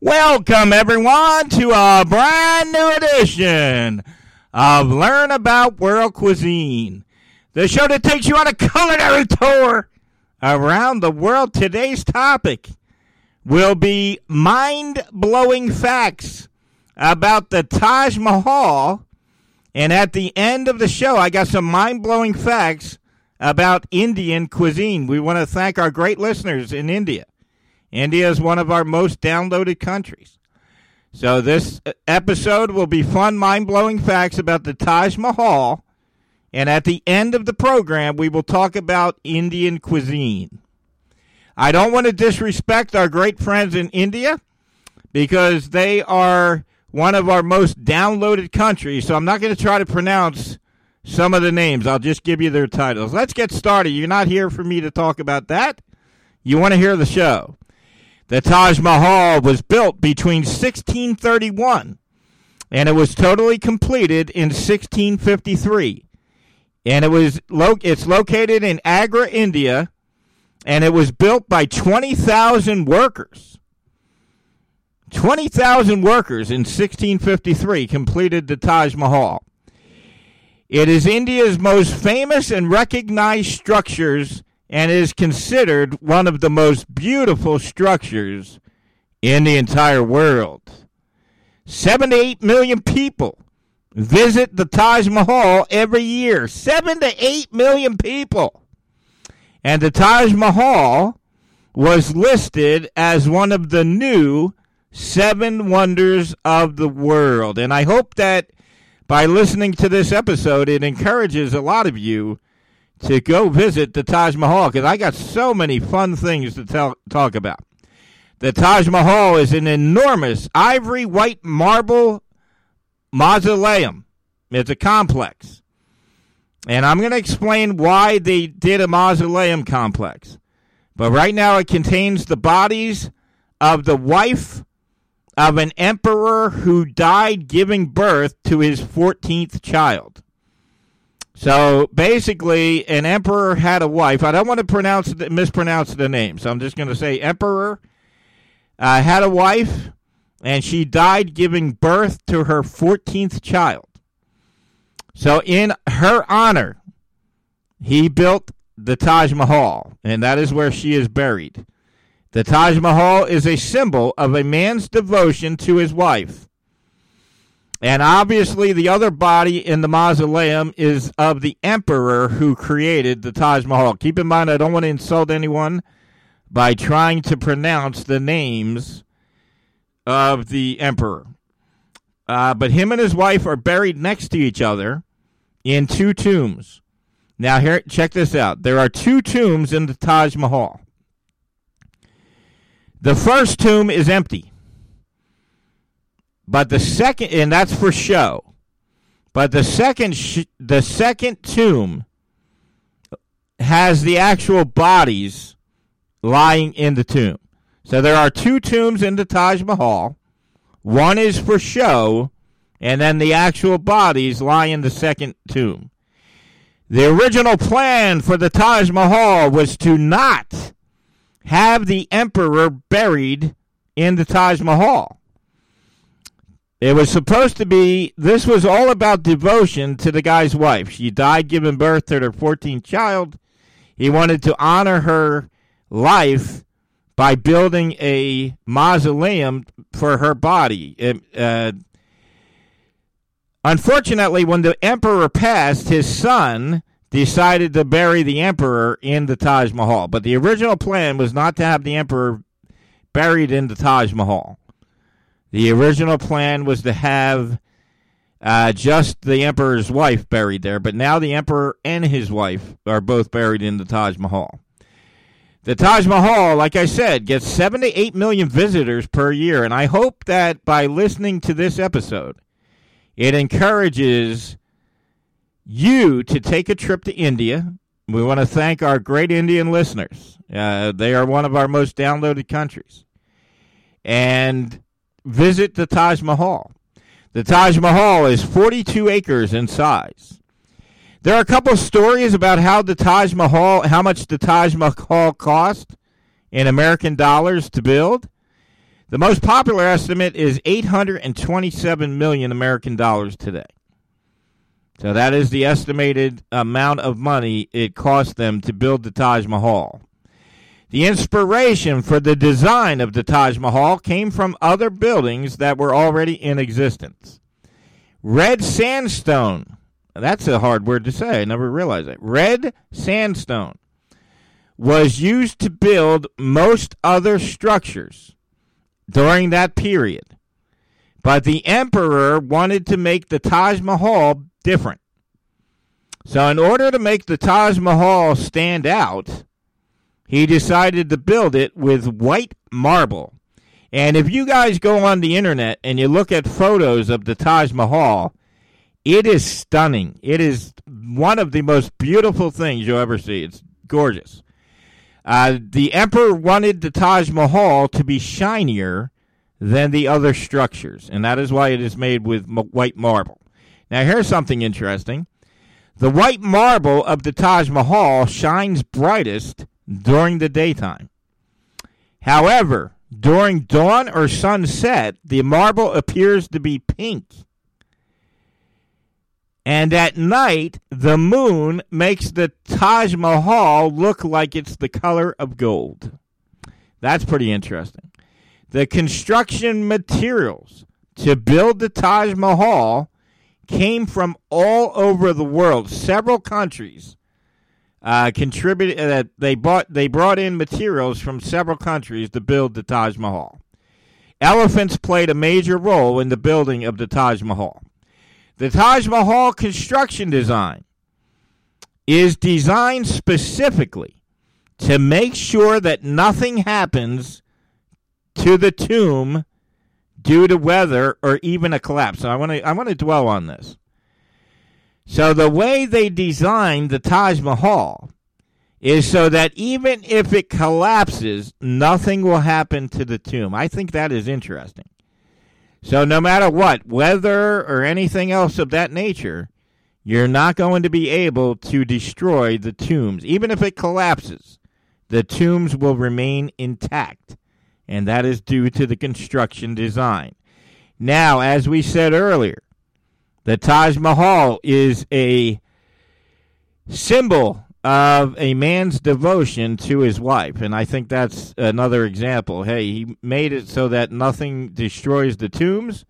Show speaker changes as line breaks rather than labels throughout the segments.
Welcome, everyone, to a brand new edition of Learn About World Cuisine, the show that takes you on a culinary tour around the world. Today's topic will be mind blowing facts about the Taj Mahal. And at the end of the show, I got some mind blowing facts about Indian cuisine. We want to thank our great listeners in India. India is one of our most downloaded countries. So, this episode will be fun, mind blowing facts about the Taj Mahal. And at the end of the program, we will talk about Indian cuisine. I don't want to disrespect our great friends in India because they are one of our most downloaded countries. So, I'm not going to try to pronounce some of the names. I'll just give you their titles. Let's get started. You're not here for me to talk about that. You want to hear the show. The Taj Mahal was built between 1631 and it was totally completed in 1653. And it was lo- it's located in Agra, India, and it was built by 20,000 workers. 20,000 workers in 1653 completed the Taj Mahal. It is India's most famous and recognized structures and is considered one of the most beautiful structures in the entire world. 78 million people visit the Taj Mahal every year. 7 to 8 million people. And the Taj Mahal was listed as one of the new seven wonders of the world. And I hope that by listening to this episode, it encourages a lot of you to go visit the Taj Mahal because I got so many fun things to tell, talk about. The Taj Mahal is an enormous ivory white marble mausoleum. It's a complex. And I'm going to explain why they did a mausoleum complex. But right now it contains the bodies of the wife of an emperor who died giving birth to his 14th child. So basically, an emperor had a wife. I don't want to pronounce mispronounce the name, so I'm just going to say emperor uh, had a wife, and she died giving birth to her 14th child. So in her honor, he built the Taj Mahal, and that is where she is buried. The Taj Mahal is a symbol of a man's devotion to his wife. And obviously, the other body in the mausoleum is of the emperor who created the Taj Mahal. Keep in mind, I don't want to insult anyone by trying to pronounce the names of the emperor. Uh, but him and his wife are buried next to each other in two tombs. Now, here, check this out. There are two tombs in the Taj Mahal. The first tomb is empty. But the second, and that's for show. But the second, sh- the second tomb has the actual bodies lying in the tomb. So there are two tombs in the Taj Mahal. One is for show, and then the actual bodies lie in the second tomb. The original plan for the Taj Mahal was to not have the emperor buried in the Taj Mahal. It was supposed to be, this was all about devotion to the guy's wife. She died giving birth to their 14th child. He wanted to honor her life by building a mausoleum for her body. uh, unfortunately, when the emperor passed, his son decided to bury the emperor in the Taj Mahal. But the original plan was not to have the emperor buried in the Taj Mahal. The original plan was to have uh, just the emperor's wife buried there, but now the emperor and his wife are both buried in the Taj Mahal. The Taj Mahal, like I said, gets seven to eight million visitors per year, and I hope that by listening to this episode, it encourages you to take a trip to India. We want to thank our great Indian listeners. Uh, they are one of our most downloaded countries. And visit the Taj Mahal. The Taj Mahal is 42 acres in size. There are a couple of stories about how the Taj Mahal, how much the Taj Mahal cost in American dollars to build. The most popular estimate is 827 million American dollars today. So that is the estimated amount of money it cost them to build the Taj Mahal. The inspiration for the design of the Taj Mahal came from other buildings that were already in existence. Red sandstone. That's a hard word to say. I never realized it. Red sandstone was used to build most other structures during that period. But the emperor wanted to make the Taj Mahal different. So, in order to make the Taj Mahal stand out, he decided to build it with white marble. And if you guys go on the internet and you look at photos of the Taj Mahal, it is stunning. It is one of the most beautiful things you'll ever see. It's gorgeous. Uh, the emperor wanted the Taj Mahal to be shinier than the other structures, and that is why it is made with m- white marble. Now, here's something interesting. The white marble of the Taj Mahal shines brightest during the daytime. However, during dawn or sunset, the marble appears to be pink. And at night, the moon makes the Taj Mahal look like it's the color of gold. That's pretty interesting. The construction materials to build the Taj Mahal came from all over the world, several countries uh, contributed uh, they bought they brought in materials from several countries to build the Taj Mahal. Elephants played a major role in the building of the Taj Mahal. The Taj Mahal construction design is designed specifically to make sure that nothing happens to the tomb due to weather or even a collapse. So I want to I want to dwell on this. So the way they designed the Taj Mahal is so that even if it collapses, nothing will happen to the tomb. I think that is interesting. So no matter what, weather or anything else of that nature, you're not going to be able to destroy the tombs. Even if it collapses, the tombs will remain intact. And that is due to the construction design. Now, as we said earlier, the Taj Mahal is a symbol of a man's devotion to his wife. And I think that's another example. Hey, he made it so that nothing destroys the tombs.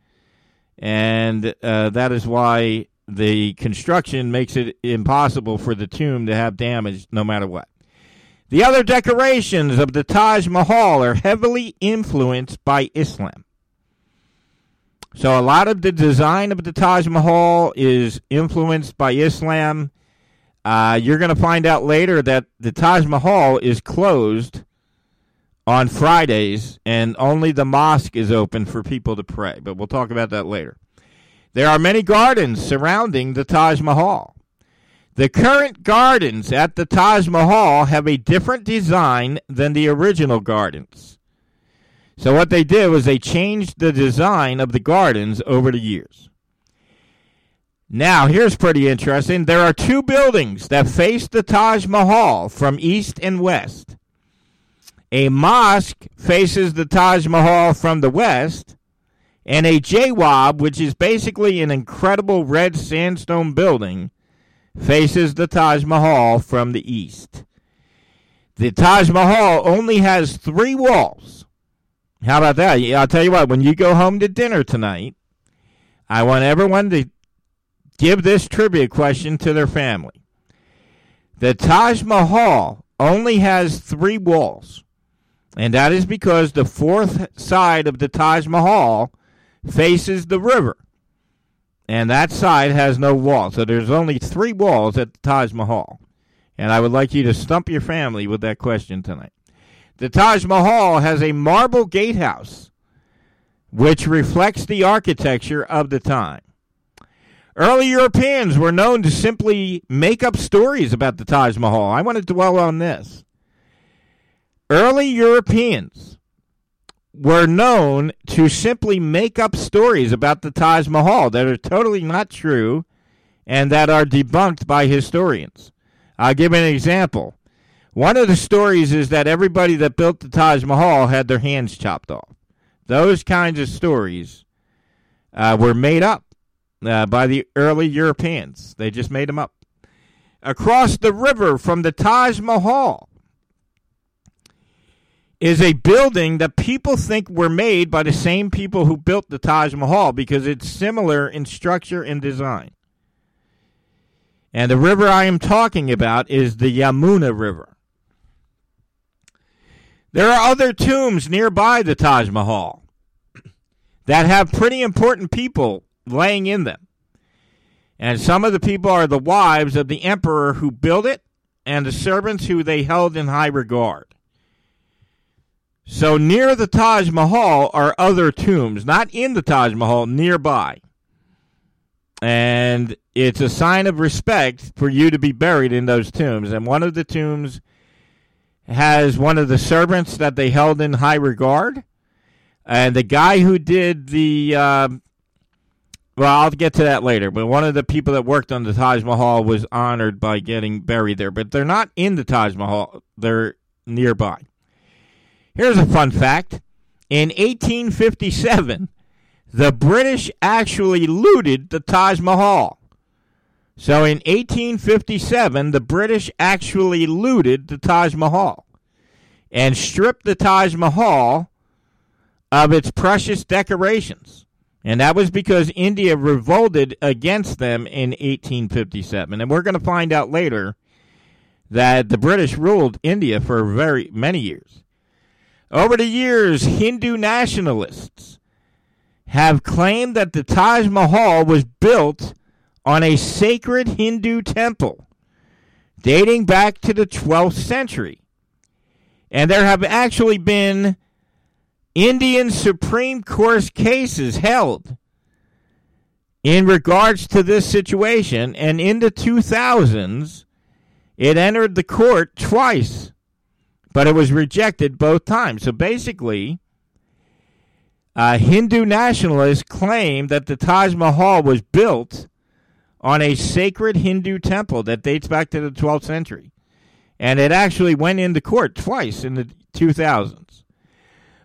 And uh, that is why the construction makes it impossible for the tomb to have damage no matter what. The other decorations of the Taj Mahal are heavily influenced by Islam. So a lot of the design of the Taj Mahal is influenced by Islam. Uh, you're going to find out later that the Taj Mahal is closed on Fridays, and only the mosque is open for people to pray. But we'll talk about that later. There are many gardens surrounding the Taj Mahal. The current gardens at the Taj Mahal have a different design than the original gardens. So what they did was they changed the design of the gardens over the years. Now, here's pretty interesting. There are two buildings that face the Taj Mahal from east and west. A mosque faces the Taj Mahal from the west, and a Jawab, which is basically an incredible red sandstone building, faces the Taj Mahal from the east. The Taj Mahal only has three walls how about that? I'll tell you what, when you go home to dinner tonight, I want everyone to give this trivia question to their family. The Taj Mahal only has three walls, and that is because the fourth side of the Taj Mahal faces the river, and that side has no wall. So there's only three walls at the Taj Mahal. And I would like you to stump your family with that question tonight. The Taj Mahal has a marble gatehouse, which reflects the architecture of the time. Early Europeans were known to simply make up stories about the Taj Mahal. I want to dwell on this. Early Europeans were known to simply make up stories about the Taj Mahal that are totally not true and that are debunked by historians. I'll give an example. One of the stories is that everybody that built the Taj Mahal had their hands chopped off. Those kinds of stories uh, were made up uh, by the early Europeans. They just made them up. Across the river from the Taj Mahal is a building that people think were made by the same people who built the Taj Mahal because it's similar in structure and design. And the river I am talking about is the Yamuna River. There are other tombs nearby the Taj Mahal that have pretty important people laying in them. And some of the people are the wives of the emperor who built it and the servants who they held in high regard. So near the Taj Mahal are other tombs, not in the Taj Mahal, nearby. And it's a sign of respect for you to be buried in those tombs. And one of the tombs has one of the servants that they held in high regard. And the guy who did the, uh, well, I'll get to that later. But one of the people that worked on the Taj Mahal was honored by getting buried there. But they're not in the Taj Mahal, they're nearby. Here's a fun fact in 1857, the British actually looted the Taj Mahal. So in 1857, the British actually looted the Taj Mahal and stripped the Taj Mahal of its precious decorations. And that was because India revolted against them in 1857. And we're going to find out later that the British ruled India for very many years. Over the years, Hindu nationalists have claimed that the Taj Mahal was built on a sacred Hindu temple dating back to the 12th century. And there have actually been Indian Supreme Court cases held in regards to this situation. And in the 2000s, it entered the court twice, but it was rejected both times. So basically, uh, Hindu nationalists claim that the Taj Mahal was built on a sacred Hindu temple that dates back to the 12th century. And it actually went into court twice in the 2000s.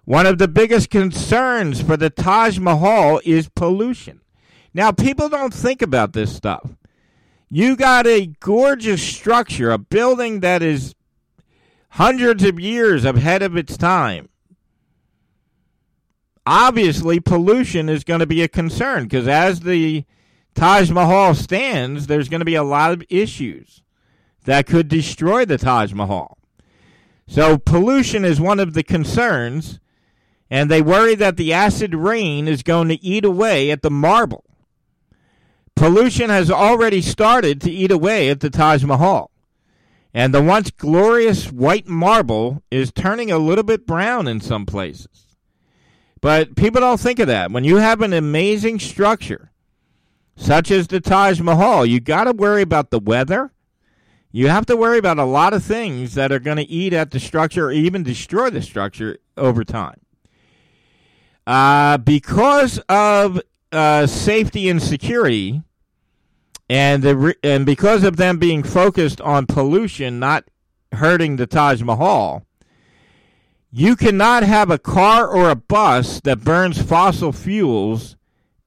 One of the biggest concerns for the Taj Mahal is pollution. Now, people don't think about this stuff. You got a gorgeous structure, a building that is hundreds of years ahead of its time. Obviously, pollution is going to be a concern because as the Taj Mahal stands, there's going to be a lot of issues that could destroy the Taj Mahal. So, pollution is one of the concerns, and they worry that the acid rain is going to eat away at the marble. Pollution has already started to eat away at the Taj Mahal. And the once glorious white marble is turning a little bit brown in some places. But people don't think of that. When you have an amazing structure such as the Taj Mahal. You got to worry about the weather. You have to worry about a lot of things that are going to eat at the structure or even destroy the structure over time. Uh, because of uh, safety and security, and the re- and because of them being focused on pollution, not hurting the Taj Mahal, you cannot have a car or a bus that burns fossil fuels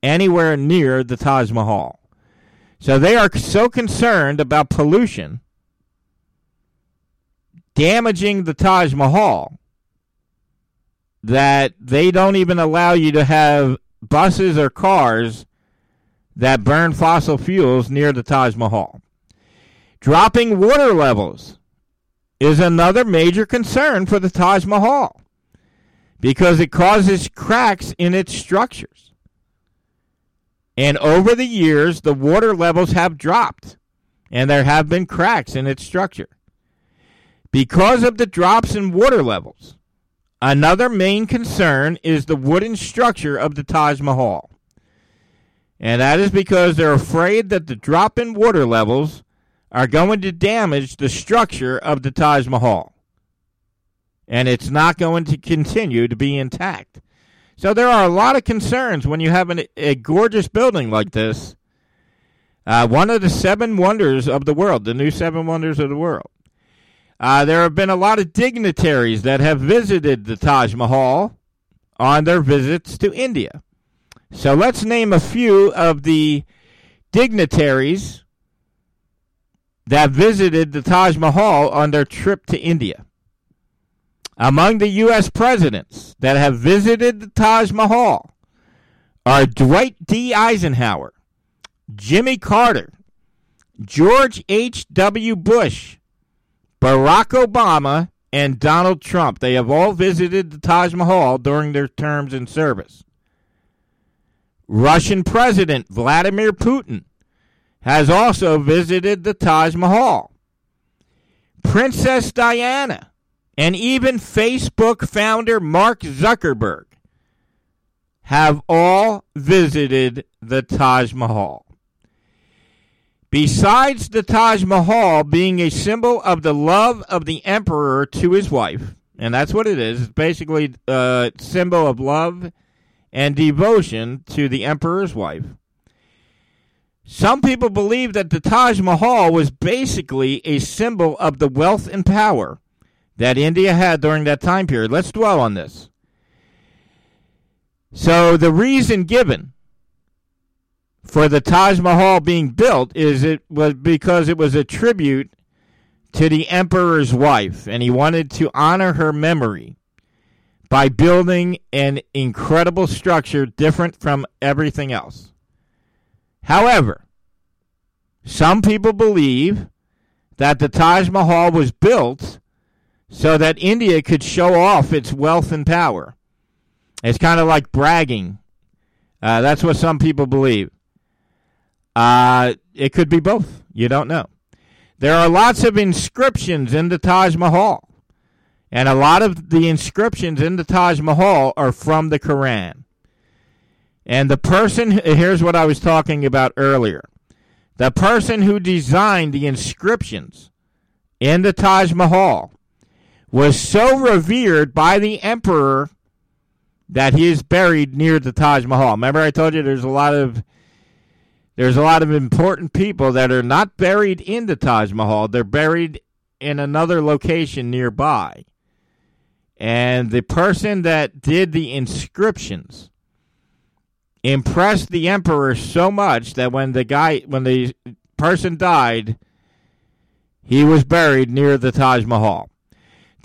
anywhere near the Taj Mahal. So they are so concerned about pollution damaging the Taj Mahal that they don't even allow you to have buses or cars that burn fossil fuels near the Taj Mahal. Dropping water levels is another major concern for the Taj Mahal because it causes cracks in its structures. And over the years, the water levels have dropped, and there have been cracks in its structure. Because of the drops in water levels, another main concern is the wooden structure of the Taj Mahal. And that is because they're afraid that the drop in water levels are going to damage the structure of the Taj Mahal. And it's not going to continue to be intact. So there are a lot of concerns when you have an, a gorgeous building like this. Uh, one of the seven wonders of the world, the new seven wonders of the world. Uh, there have been a lot of dignitaries that have visited the Taj Mahal on their visits to India. So let's name a few of the dignitaries that visited the Taj Mahal on their trip to India. Among the U.S. presidents that have visited the Taj Mahal are Dwight D. Eisenhower, Jimmy Carter, George H.W. Bush, Barack Obama, and Donald Trump. They have all visited the Taj Mahal during their terms in service. Russian President Vladimir Putin has also visited the Taj Mahal. Princess Diana and even Facebook founder Mark Zuckerberg have all visited the Taj Mahal. Besides the Taj Mahal being a symbol of the love of the emperor to his wife, and that's what it is, it's basically a symbol of love and devotion to the emperor's wife. Some people believe that the Taj Mahal was basically a symbol of the wealth and power that India had during that time period. Let's dwell on this. So, the reason given for the Taj Mahal being built is it was because it was a tribute to the emperor's wife, and he wanted to honor her memory by building an incredible structure different from everything else. However, some people believe that the Taj Mahal was built so that India could show off its wealth and power. It's kind of like bragging. Uh, that's what some people believe. Uh, it could be both. You don't know. There are lots of inscriptions in the Taj Mahal, and a lot of the inscriptions in the Taj Mahal are from the Quran. And the person, here's what I was talking about earlier. The person who designed the inscriptions in the Taj Mahal was so revered by the emperor that he is buried near the Taj Mahal. Remember I told you there's a lot of there's a lot of important people that are not buried in the Taj Mahal. They're buried in another location nearby. And the person that did the inscriptions impressed the emperor so much that when the guy when the person died, he was buried near the Taj Mahal.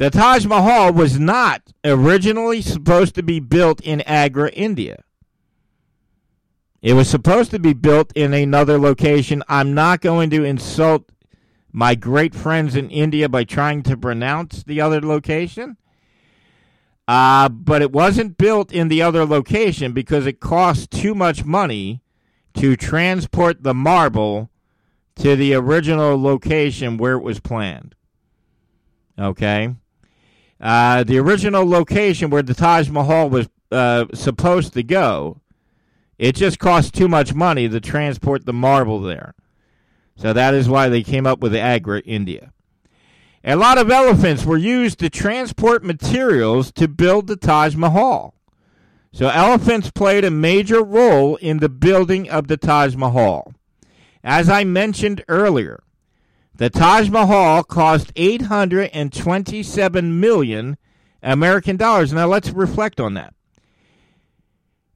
The Taj Mahal was not originally supposed to be built in Agra, India. It was supposed to be built in another location. I'm not going to insult my great friends in India by trying to pronounce the other location. Uh, but it wasn't built in the other location because it cost too much money to transport the marble to the original location where it was planned. Okay? Uh, the original location where the Taj Mahal was uh, supposed to go it just cost too much money to transport the marble there. So that is why they came up with Agra, India. A lot of elephants were used to transport materials to build the Taj Mahal. So elephants played a major role in the building of the Taj Mahal. As I mentioned earlier, the Taj Mahal cost 827 million American dollars. Now let's reflect on that.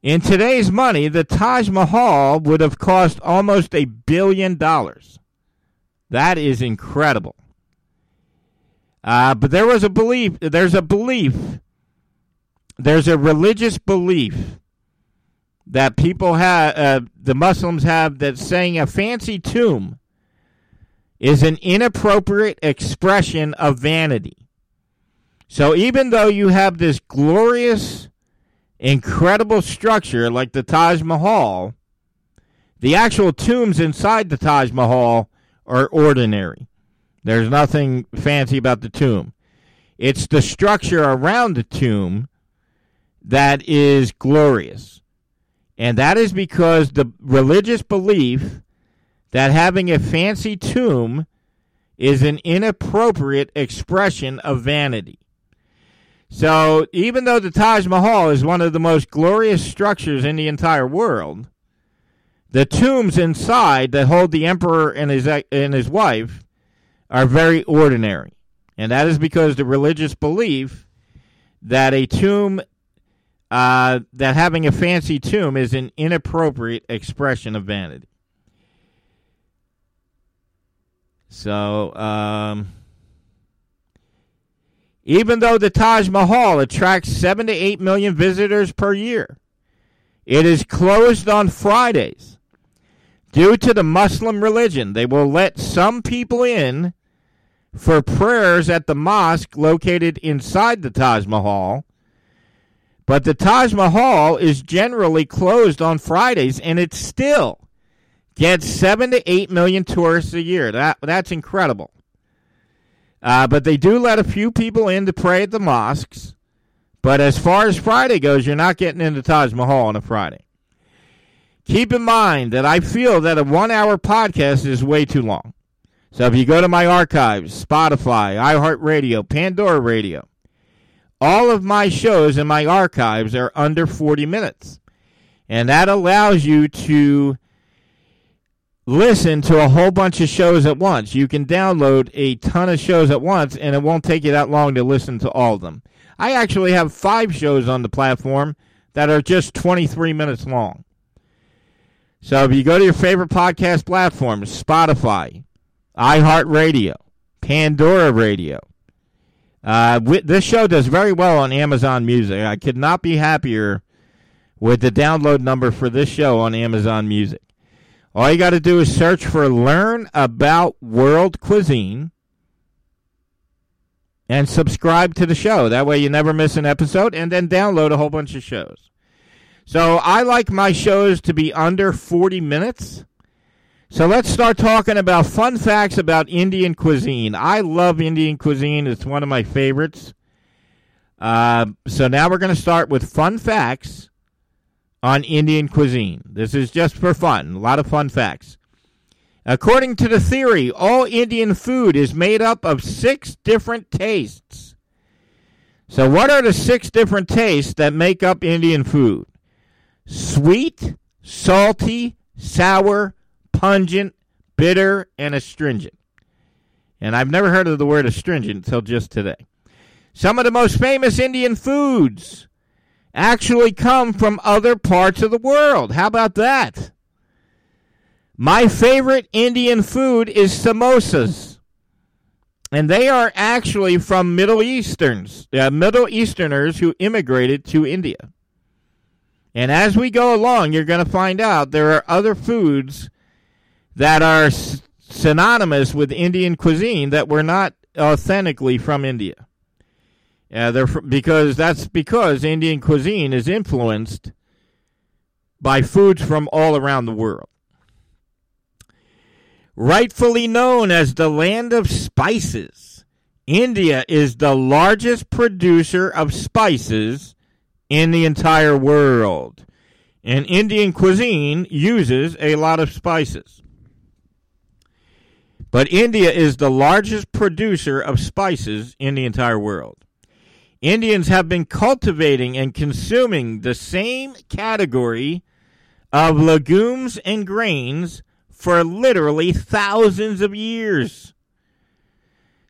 In today's money, the Taj Mahal would have cost almost a billion dollars. That is incredible. Uh, but there was a belief, there's a belief, there's a religious belief that people have, uh, the Muslims have, that saying a fancy tomb is an inappropriate expression of vanity. So even though you have this glorious incredible structure like the Taj Mahal, the actual tombs inside the Taj Mahal are ordinary. There's nothing fancy about the tomb. It's the structure around the tomb that is glorious. And that is because the religious belief that having a fancy tomb is an inappropriate expression of vanity. So even though the Taj Mahal is one of the most glorious structures in the entire world, the tombs inside that hold the emperor and his and his wife are very ordinary. And that is because the religious belief that a tomb uh, that having a fancy tomb is an inappropriate expression of vanity. So, um, even though the Taj Mahal attracts 7 to 8 million visitors per year, it is closed on Fridays. Due to the Muslim religion, they will let some people in for prayers at the mosque located inside the Taj Mahal. But the Taj Mahal is generally closed on Fridays, and it's still gets seven to eight million tourists a year. That that's incredible. Uh, but they do let a few people in to pray at the mosques. But as far as Friday goes, you're not getting into Taj Mahal on a Friday. Keep in mind that I feel that a one hour podcast is way too long. So if you go to my archives, Spotify, iHeartRadio, Pandora Radio, all of my shows in my archives are under 40 minutes. And that allows you to listen to a whole bunch of shows at once. You can download a ton of shows at once, and it won't take you that long to listen to all of them. I actually have five shows on the platform that are just 23 minutes long. So if you go to your favorite podcast platforms, Spotify, iHeartRadio, Pandora Radio, uh, this show does very well on Amazon Music. I could not be happier with the download number for this show on Amazon Music. All you got to do is search for Learn About World Cuisine and subscribe to the show. That way you never miss an episode and then download a whole bunch of shows. So I like my shows to be under 40 minutes. So let's start talking about fun facts about Indian cuisine. I love Indian cuisine, it's one of my favorites. Uh, so now we're going to start with fun facts on Indian cuisine. This is just for fun, a lot of fun facts. According to the theory, all Indian food is made up of six different tastes. So, what are the six different tastes that make up Indian food? sweet, salty, sour, pungent, bitter, and astringent. And I've never heard of the word astringent until just today. Some of the most famous Indian foods actually come from other parts of the world. How about that? My favorite Indian food is samosas. And they are actually from Middle Easterns, uh, Middle Easterners who immigrated to India. And as we go along, you're going to find out there are other foods that are synonymous with Indian cuisine that were not authentically from India. Uh, they're because that's because Indian cuisine is influenced by foods from all around the world. Rightfully known as the land of spices, India is the largest producer of spices in the entire world. And Indian cuisine uses a lot of spices. But India is the largest producer of spices in the entire world. Indians have been cultivating and consuming the same category of legumes and grains for literally thousands of years.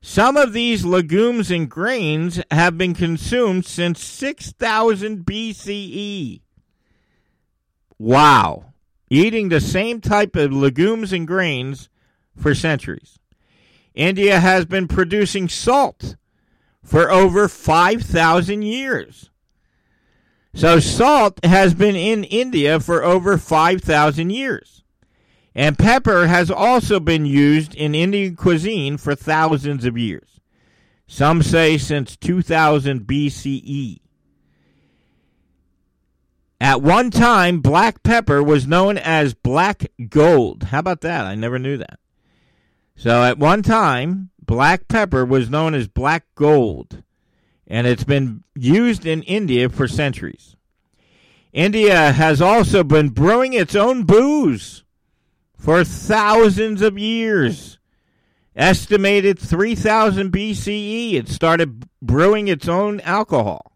Some of these legumes and grains have been consumed since 6000 BCE. Wow. Eating the same type of legumes and grains for centuries. India has been producing salt for over 5,000 years. So, salt has been in India for over 5,000 years. And pepper has also been used in Indian cuisine for thousands of years. Some say since 2000 BCE. At one time, black pepper was known as black gold. How about that? I never knew that. So at one time, black pepper was known as black gold, and it's been used in India for centuries. India has also been brewing its own booze for thousands of years. Estimated 3000 BCE, it started brewing its own alcohol.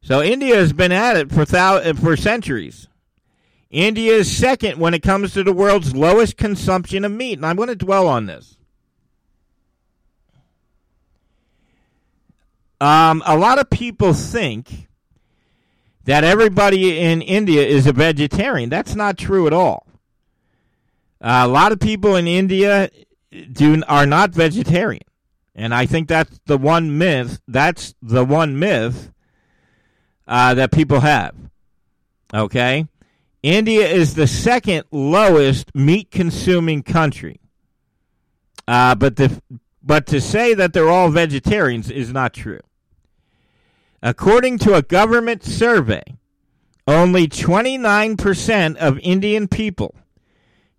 So India has been at it for thou- for centuries. India is second when it comes to the world's lowest consumption of meat, and I'm going to dwell on this. Um, a lot of people think that everybody in India is a vegetarian. That's not true at all. Uh, a lot of people in India do are not vegetarian, and I think that's the one myth. That's the one myth uh, that people have. Okay, India is the second lowest meat consuming country, uh, but the but to say that they're all vegetarians is not true. According to a government survey, only 29% of Indian people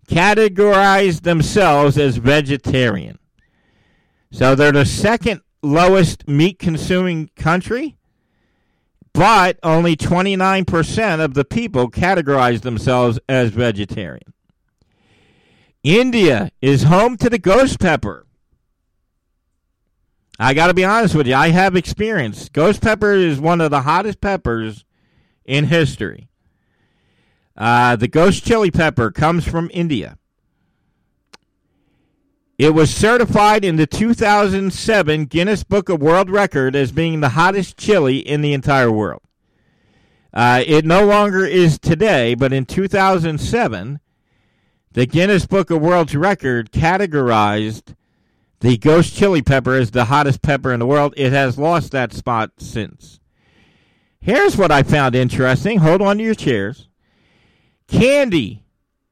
categorize themselves as vegetarian. So they're the second lowest meat consuming country, but only 29% of the people categorize themselves as vegetarian. India is home to the ghost pepper, I got to be honest with you. I have experience. Ghost pepper is one of the hottest peppers in history. Uh, the ghost chili pepper comes from India. It was certified in the 2007 Guinness Book of World Record as being the hottest chili in the entire world. Uh, it no longer is today, but in 2007, the Guinness Book of World Record categorized the ghost chili pepper is the hottest pepper in the world. It has lost that spot since. Here's what I found interesting. Hold on to your chairs. Candy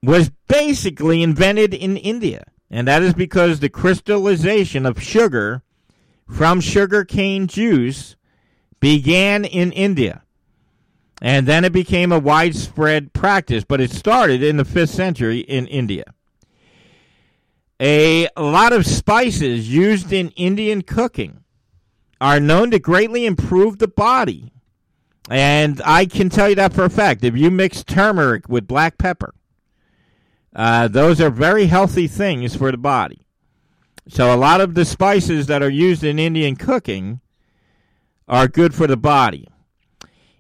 was basically invented in India, and that is because the crystallization of sugar from sugar cane juice began in India. And then it became a widespread practice, but it started in the 5th century in India. A lot of spices used in Indian cooking are known to greatly improve the body. And I can tell you that for a fact. If you mix turmeric with black pepper, uh, those are very healthy things for the body. So, a lot of the spices that are used in Indian cooking are good for the body.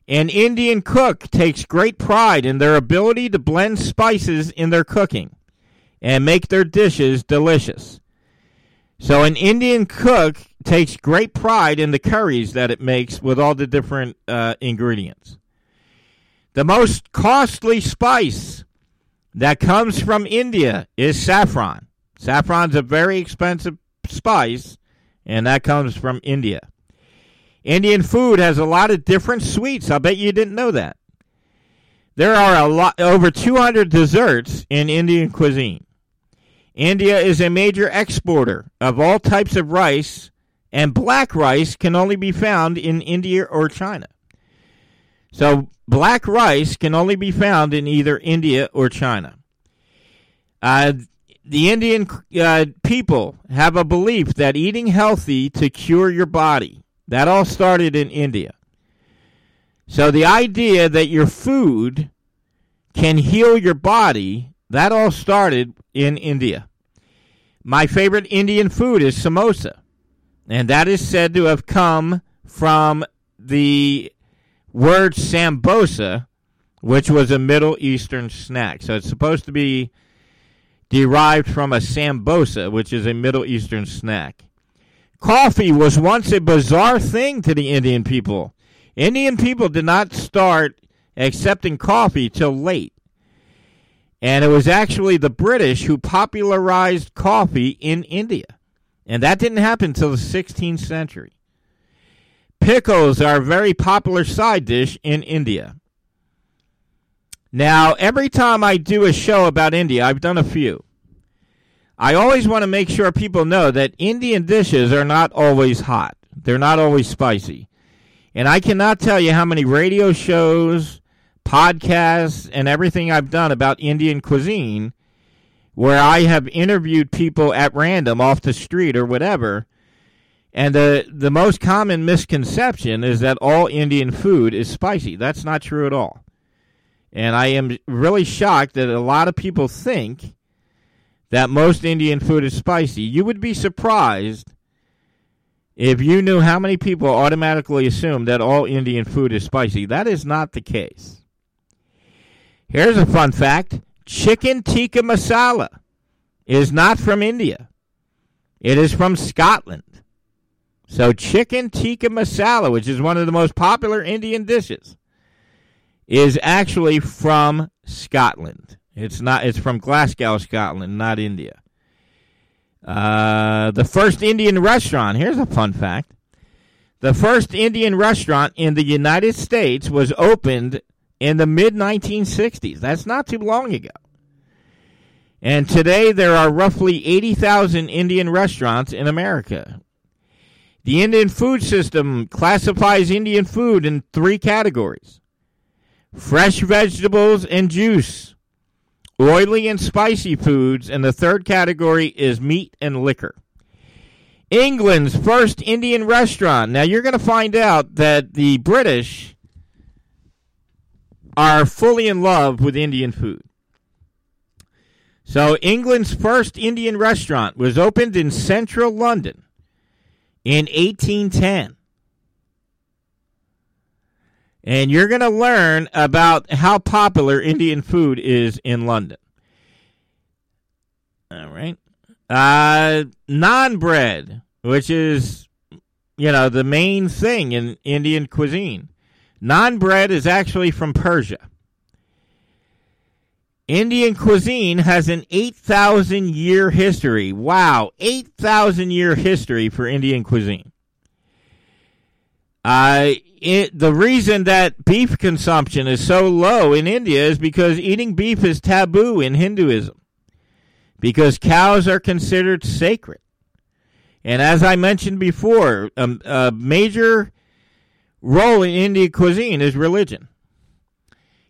An Indian cook takes great pride in their ability to blend spices in their cooking and make their dishes delicious. So, an Indian cook takes great pride in the curries that it makes with all the different uh, ingredients. The most costly spice that comes from India is saffron. Saffron's a very expensive spice, and that comes from India. Indian food has a lot of different sweets. I bet you didn't know that. There are a lot over 200 desserts in Indian cuisine. India is a major exporter of all types of rice, and black rice can only be found in India or China. So, black rice can only be found in either India or China. Uh, the Indian uh, people have a belief that eating healthy to cure your body. That all started in India. So the idea that your food can heal your body, that all started in India. My favorite Indian food is samosa, and that is said to have come from the word sambosa, which was a Middle Eastern snack. So it's supposed to be derived from a sambosa, which is a Middle Eastern snack. Coffee was once a bizarre thing to the Indian people. Indian people did not start accepting coffee till late. And it was actually the British who popularized coffee in India. And that didn't happen until the 16th century. Pickles are a very popular side dish in India. Now, every time I do a show about India, I've done a few. I always want to make sure people know that Indian dishes are not always hot. They're not always spicy. And I cannot tell you how many radio shows, podcasts and everything I've done about Indian cuisine where I have interviewed people at random off the street or whatever. And the the most common misconception is that all Indian food is spicy. That's not true at all. And I am really shocked that a lot of people think that most Indian food is spicy. You would be surprised if you knew how many people automatically assume that all Indian food is spicy. That is not the case. Here's a fun fact chicken tikka masala is not from India, it is from Scotland. So, chicken tikka masala, which is one of the most popular Indian dishes, is actually from Scotland. It's not. It's from Glasgow, Scotland, not India. Uh, the first Indian restaurant. Here's a fun fact. The first Indian restaurant in the United States was opened in the mid 1960s. That's not too long ago. And today there are roughly 80,000 Indian restaurants in America. The Indian food system classifies Indian food in three categories fresh vegetables and juice, oily and spicy foods, and the third category is meat and liquor. England's first Indian restaurant. Now you're going to find out that the British are fully in love with Indian food. So, England's first Indian restaurant was opened in central London in 1810. And you're going to learn about how popular Indian food is in London. All right. Uh, naan bread, which is, you know, the main thing in Indian cuisine. Naan bread is actually from Persia. Indian cuisine has an 8,000 year history. Wow, 8,000 year history for Indian cuisine. Uh, it, the reason that beef consumption is so low in India is because eating beef is taboo in Hinduism. Because cows are considered sacred. And as I mentioned before, a, a major role in Indian cuisine is religion.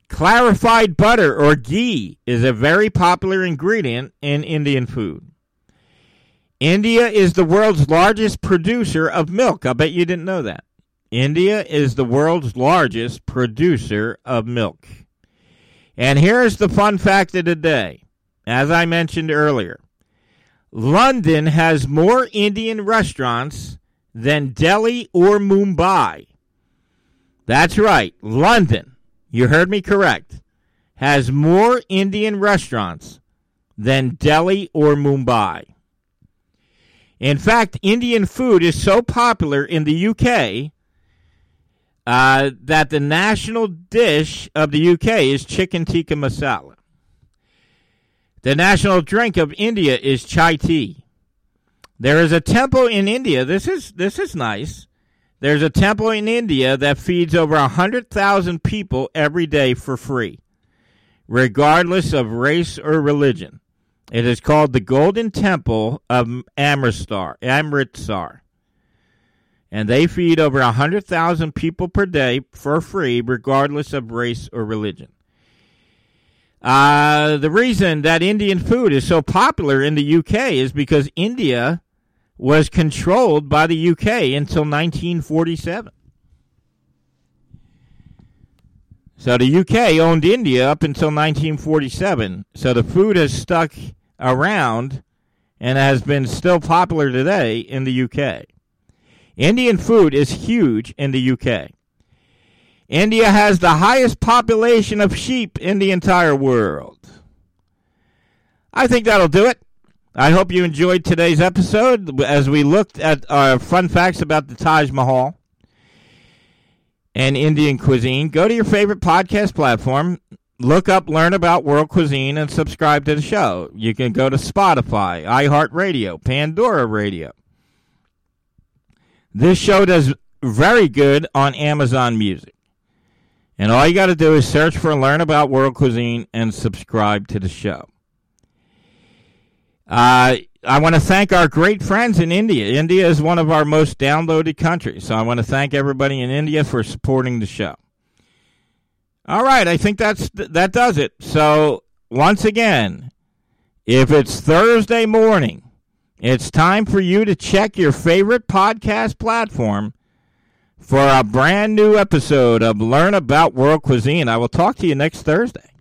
Clarified butter or ghee is a very popular ingredient in Indian food. India is the world's largest producer of milk. I bet you didn't know that. India is the world's largest producer of milk. And here's the fun fact of the day. As I mentioned earlier, London has more Indian restaurants than Delhi or Mumbai. That's right, London you heard me correct, has more Indian restaurants than Delhi or Mumbai. In fact, Indian food is so popular in the UK uh, that the national dish of the UK is chicken tikka masala. The national drink of India is chai tea. There is a temple in India. This is this is nice there's a temple in India that feeds over 100,000 people every day for free, regardless of race or religion. It is called the Golden Temple of Amritsar. Amritsar. And they feed over 100,000 people per day for free, regardless of race or religion. Uh, the reason that Indian food is so popular in the UK is because India was controlled by the UK until 1947. So the UK owned India up until 1947. So the food has stuck around and has been still popular today in the UK. Indian food is huge in the UK. India has the highest population of sheep in the entire world. I think that'll do it. I hope you enjoyed today's episode as we looked at fun facts about the Taj Mahal and Indian cuisine. Go to your favorite podcast platform, look up, learn about world cuisine, and subscribe to the show. You can go to Spotify, iHeartRadio, Pandora Radio. This show does very good on Amazon Music. And all you got to do is search for Learn About World Cuisine and subscribe to the show. Uh, I want to thank our great friends in India. India is one of our most downloaded countries, so I want to thank everybody in India for supporting the show. All right, I think that's that does it. So once again, if it's Thursday morning, it's time for you to check your favorite podcast platform for a brand new episode of Learn About World Cuisine. I will talk to you next Thursday.